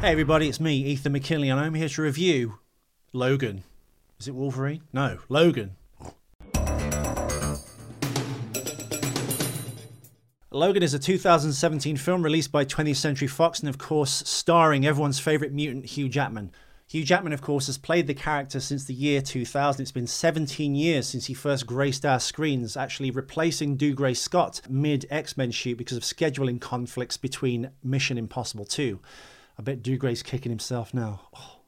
Hey everybody, it's me, Ethan McKinley, and I'm here to review Logan. Is it Wolverine? No, Logan. Logan is a 2017 film released by 20th Century Fox and, of course, starring everyone's favourite mutant, Hugh Jackman. Hugh Jackman, of course, has played the character since the year 2000. It's been 17 years since he first graced our screens, actually replacing Dougray Scott mid X Men shoot because of scheduling conflicts between Mission Impossible 2. I bet Dougray's kicking himself now. Oh.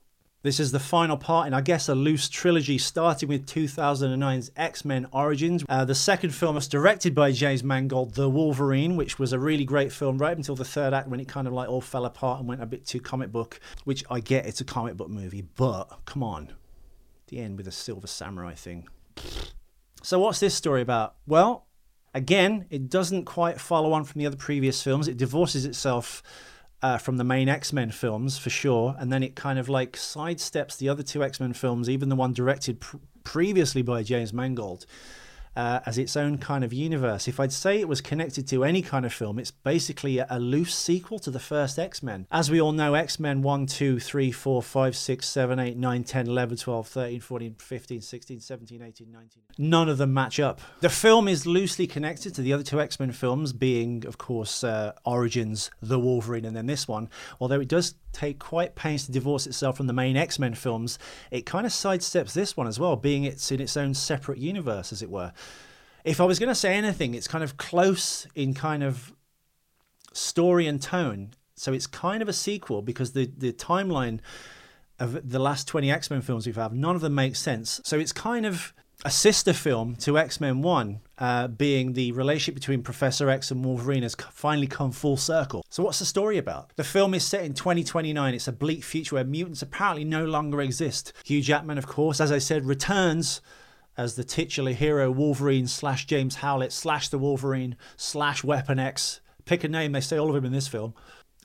This is the final part in, I guess, a loose trilogy starting with 2009's X Men Origins. Uh, the second film was directed by James Mangold, The Wolverine, which was a really great film right until the third act when it kind of like all fell apart and went a bit too comic book, which I get it's a comic book movie, but come on. The end with a Silver Samurai thing. So, what's this story about? Well, again, it doesn't quite follow on from the other previous films. It divorces itself uh, from the main X Men films for sure, and then it kind of like sidesteps the other two X Men films, even the one directed pr- previously by James Mangold uh, as its own kind of universe. If I'd say it was connected to any kind of film, it's basically a, loose sequel to the first X Men. As we all know, X Men 1, 2, 3, 4, 5, 6, 7, 8, 9, 10, 11, 12, 13, 14, 15, 16, 17, 18, 19. None of them match up. The film is loosely connected to the other two X Men films, being, of course, uh, Origins, The Wolverine, and then this one, although it does take quite pains to divorce itself from the main X Men films, it kind of sidesteps this one as well, being it's in its own separate universe, as it were. If I was going to say anything, it's kind of close in kind of story and tone. So it's kind of a sequel because the, the timeline of the last 20 X Men films we've had, none of them make sense. So it's kind of a sister film to X Men 1, uh, being the relationship between Professor X and Wolverine has finally come full circle. So, what's the story about? The film is set in 2029. It's a bleak future where mutants apparently no longer exist. Hugh Jackman, of course, as I said, returns as the titular hero Wolverine slash James Howlett slash the Wolverine slash Weapon X. Pick a name, they say all of them in this film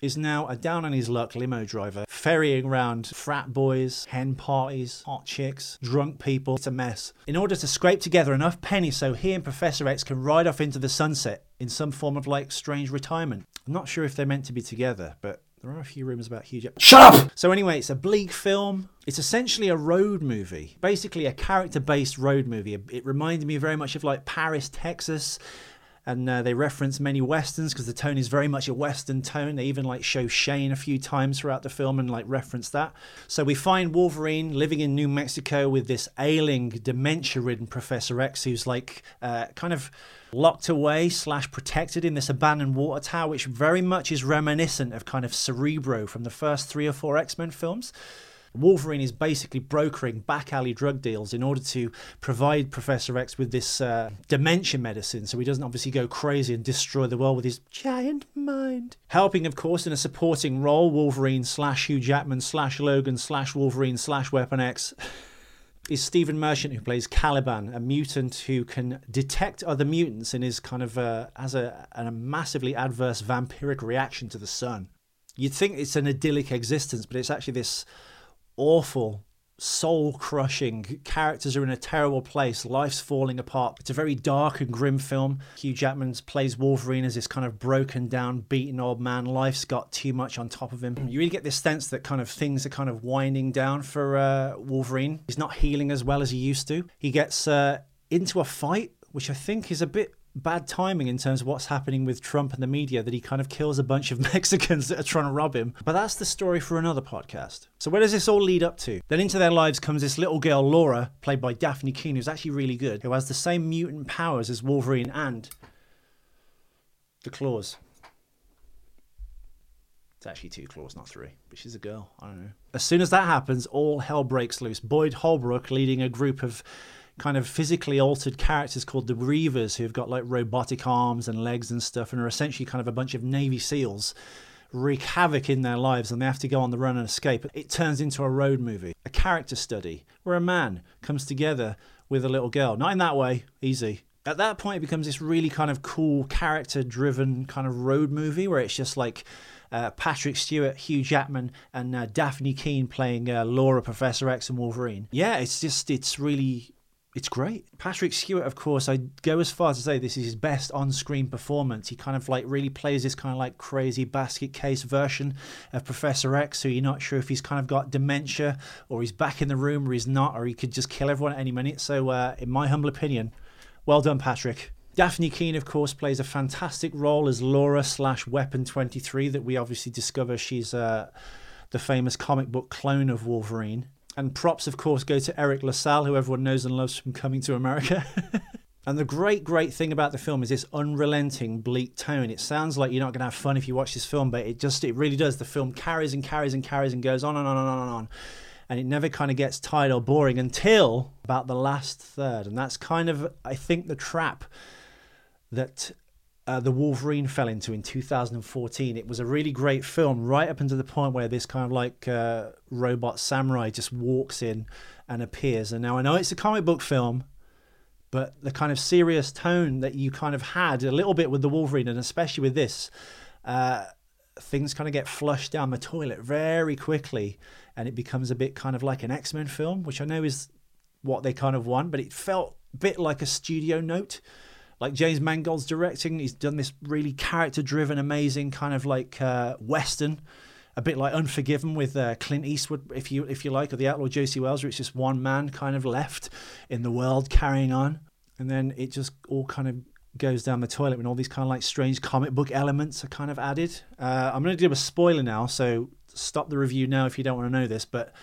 is now a down on his luck limo driver, ferrying around frat boys, hen parties, hot chicks, drunk people. It's a mess. In order to scrape together enough pennies so he and Professor X can ride off into the sunset in some form of like strange retirement. I'm not sure if they're meant to be together, but there are a few rumors about Hugh Jackman. Shut up! So anyway, it's a bleak film. It's essentially a road movie, basically a character-based road movie. It reminded me very much of like Paris, Texas, and uh, they reference many westerns because the tone is very much a western tone. They even like show Shane a few times throughout the film and like reference that. So we find Wolverine living in New Mexico with this ailing, dementia-ridden Professor X, who's like uh, kind of locked away slash protected in this abandoned water tower, which very much is reminiscent of kind of Cerebro from the first three or four X Men films. Wolverine is basically brokering back alley drug deals in order to provide Professor X with this uh, dementia medicine so he doesn't obviously go crazy and destroy the world with his giant mind. Helping, of course, in a supporting role, Wolverine slash Hugh Jackman slash Logan slash Wolverine slash Weapon X. is Stephen Merchant, who plays Caliban, a mutant who can detect other mutants and is kind of uh, has a, a massively adverse vampiric reaction to the sun. You'd think it's an idyllic existence, but it's actually this awful, soul crushing. Characters are in a terrible place. Life's falling apart. It's a very dark and grim film. Hugh Jackman plays Wolverine as this kind of broken down, beaten old man. Life's got too much on top of him. You really get this sense that kind of things are kind of winding down for uh, Wolverine. He's not healing as well as he used to. He gets uh, into a fight, which I think is a bit bad timing in terms of what's happening with Trump and the media that he kind of kills a bunch of Mexicans that are trying to rob him. But that's the story for another podcast. So where does this all lead up to? Then into their lives comes this little girl Laura, played by Dafne Keen, who's actually really good, who has the same mutant powers as Wolverine and the claws. It's actually two claws, not three. But she's a girl. I don't know. As soon as that happens, all hell breaks loose. Boyd Holbrook leading a group of kind of physically altered characters called the Reavers, who've got like robotic arms and legs and stuff, and are essentially kind of a bunch of Navy SEALs, wreak havoc in their lives, and they have to go on the run and escape. It turns into a road movie, a character study, where a man comes together with a little girl. Not in that way, easy. At that point, it becomes this really kind of cool, character driven kind of road movie where it's just like. Uh, Patrick Stewart, Hugh Jackman, and uh, Dafne Keen playing uh, Laura, Professor X, and Wolverine. Yeah, it's just it's really it's great. Patrick Stewart, of course, I go as far as to say this is his best on screen performance. He kind of like really plays this kind of like crazy basket case version of Professor X, so you're not sure if he's kind of got dementia or he's back in the room or he's not, or he could just kill everyone at any minute. So, uh, in my humble opinion, well done, Patrick. Dafne Keen, of course, plays a fantastic role as Laura slash Weapon 23 that we obviously discover she's uh, the famous comic book clone of Wolverine. And props, of course, go to Eriq La Salle, who everyone knows and loves from Coming to America. and the great, great thing about the film is this unrelenting, bleak tone. It sounds like you're not going to have fun if you watch this film, but it just, it really does. The film carries and carries and carries and goes on and on and on and on. And it never kind of gets tired or boring until about the last third. And that's kind of, I think, the trap that uh, the Wolverine fell into in 2014. It was a really great film, right up until the point where this kind of like uh, robot samurai just walks in and appears. And now I know it's a comic book film, but the kind of serious tone that you kind of had a little bit with the Wolverine, and especially with this, uh, things kind of get flushed down the toilet very quickly, and it becomes a bit kind of like an X Men film, which I know is what they kind of want, but it felt a bit like a studio note like James Mangold's directing. He's done this really character driven, amazing kind of like uh, western, a bit like Unforgiven with uh, Clint Eastwood, if you if you like, or The Outlaw Josey Wales, where it's just one man kind of left in the world carrying on, and then it just all kind of goes down the toilet when all these kind of like strange comic book elements are kind of added. Uh, I'm going to do a spoiler now, so stop the review now if you don't want to know this, but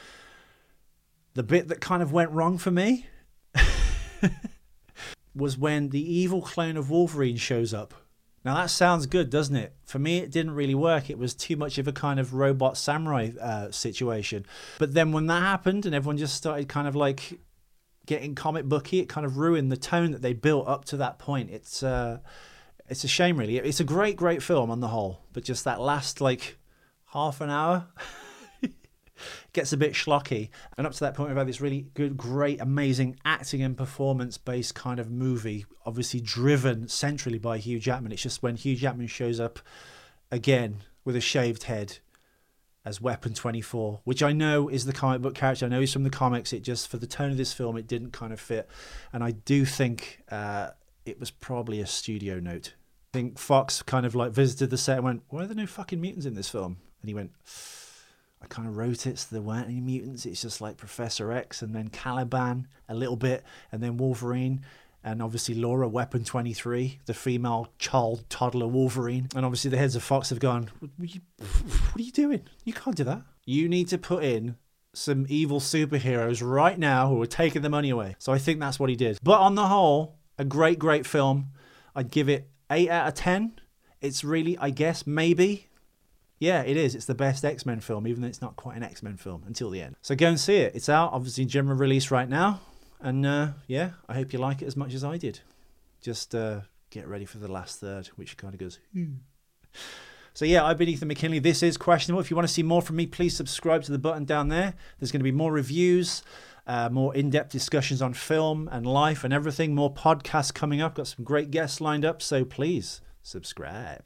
the bit that kind of went wrong for me was when the evil clone of Wolverine shows up. Now that sounds good, doesn't it? For me, it didn't really work. It was too much of a kind of robot samurai uh, situation. But then when that happened and everyone just started kind of like getting comic booky, it kind of ruined the tone that they built up to that point. It's uh, it's a shame, really. It's a great, great film on the whole, but just that last like half an hour. gets a bit schlocky. And up to that point, we've had this really good, great, amazing acting and performance based kind of movie, obviously driven centrally by Hugh Jackman. It's just when Hugh Jackman shows up again with a shaved head as Weapon 24, which I know is the comic book character. I know he's from the comics. It just, for the tone of this film, it didn't kind of fit. And I do think uh, it was probably a studio note. I think Fox kind of like visited the set and went, Why are there no fucking mutants in this film? And he went, I kind of wrote it so there weren't any mutants. It's just like Professor X and then Caliban a little bit, and then Wolverine, and obviously Laura, Weapon 23, the female child toddler Wolverine. And obviously the heads of Fox have gone, what are you, what are you doing? You can't do that. You need to put in some evil superheroes right now who are taking the money away. So I think that's what he did. But on the whole, a great, great film. I'd give it 8 out of 10. It's really, I guess, maybe yeah, it is. It's the best X Men film, even though it's not quite an X Men film until the end. So go and see it. It's out, obviously, general release right now. And uh, yeah, I hope you like it as much as I did. Just uh, get ready for the last third, which kind of goes, hmm. So yeah, I've been Ethan McKinley. This is Questionable. If you want to see more from me, please subscribe to the button down there. There's going to be more reviews, uh, more in-depth discussions on film and life and everything. More podcasts coming up. Got some great guests lined up, so please subscribe.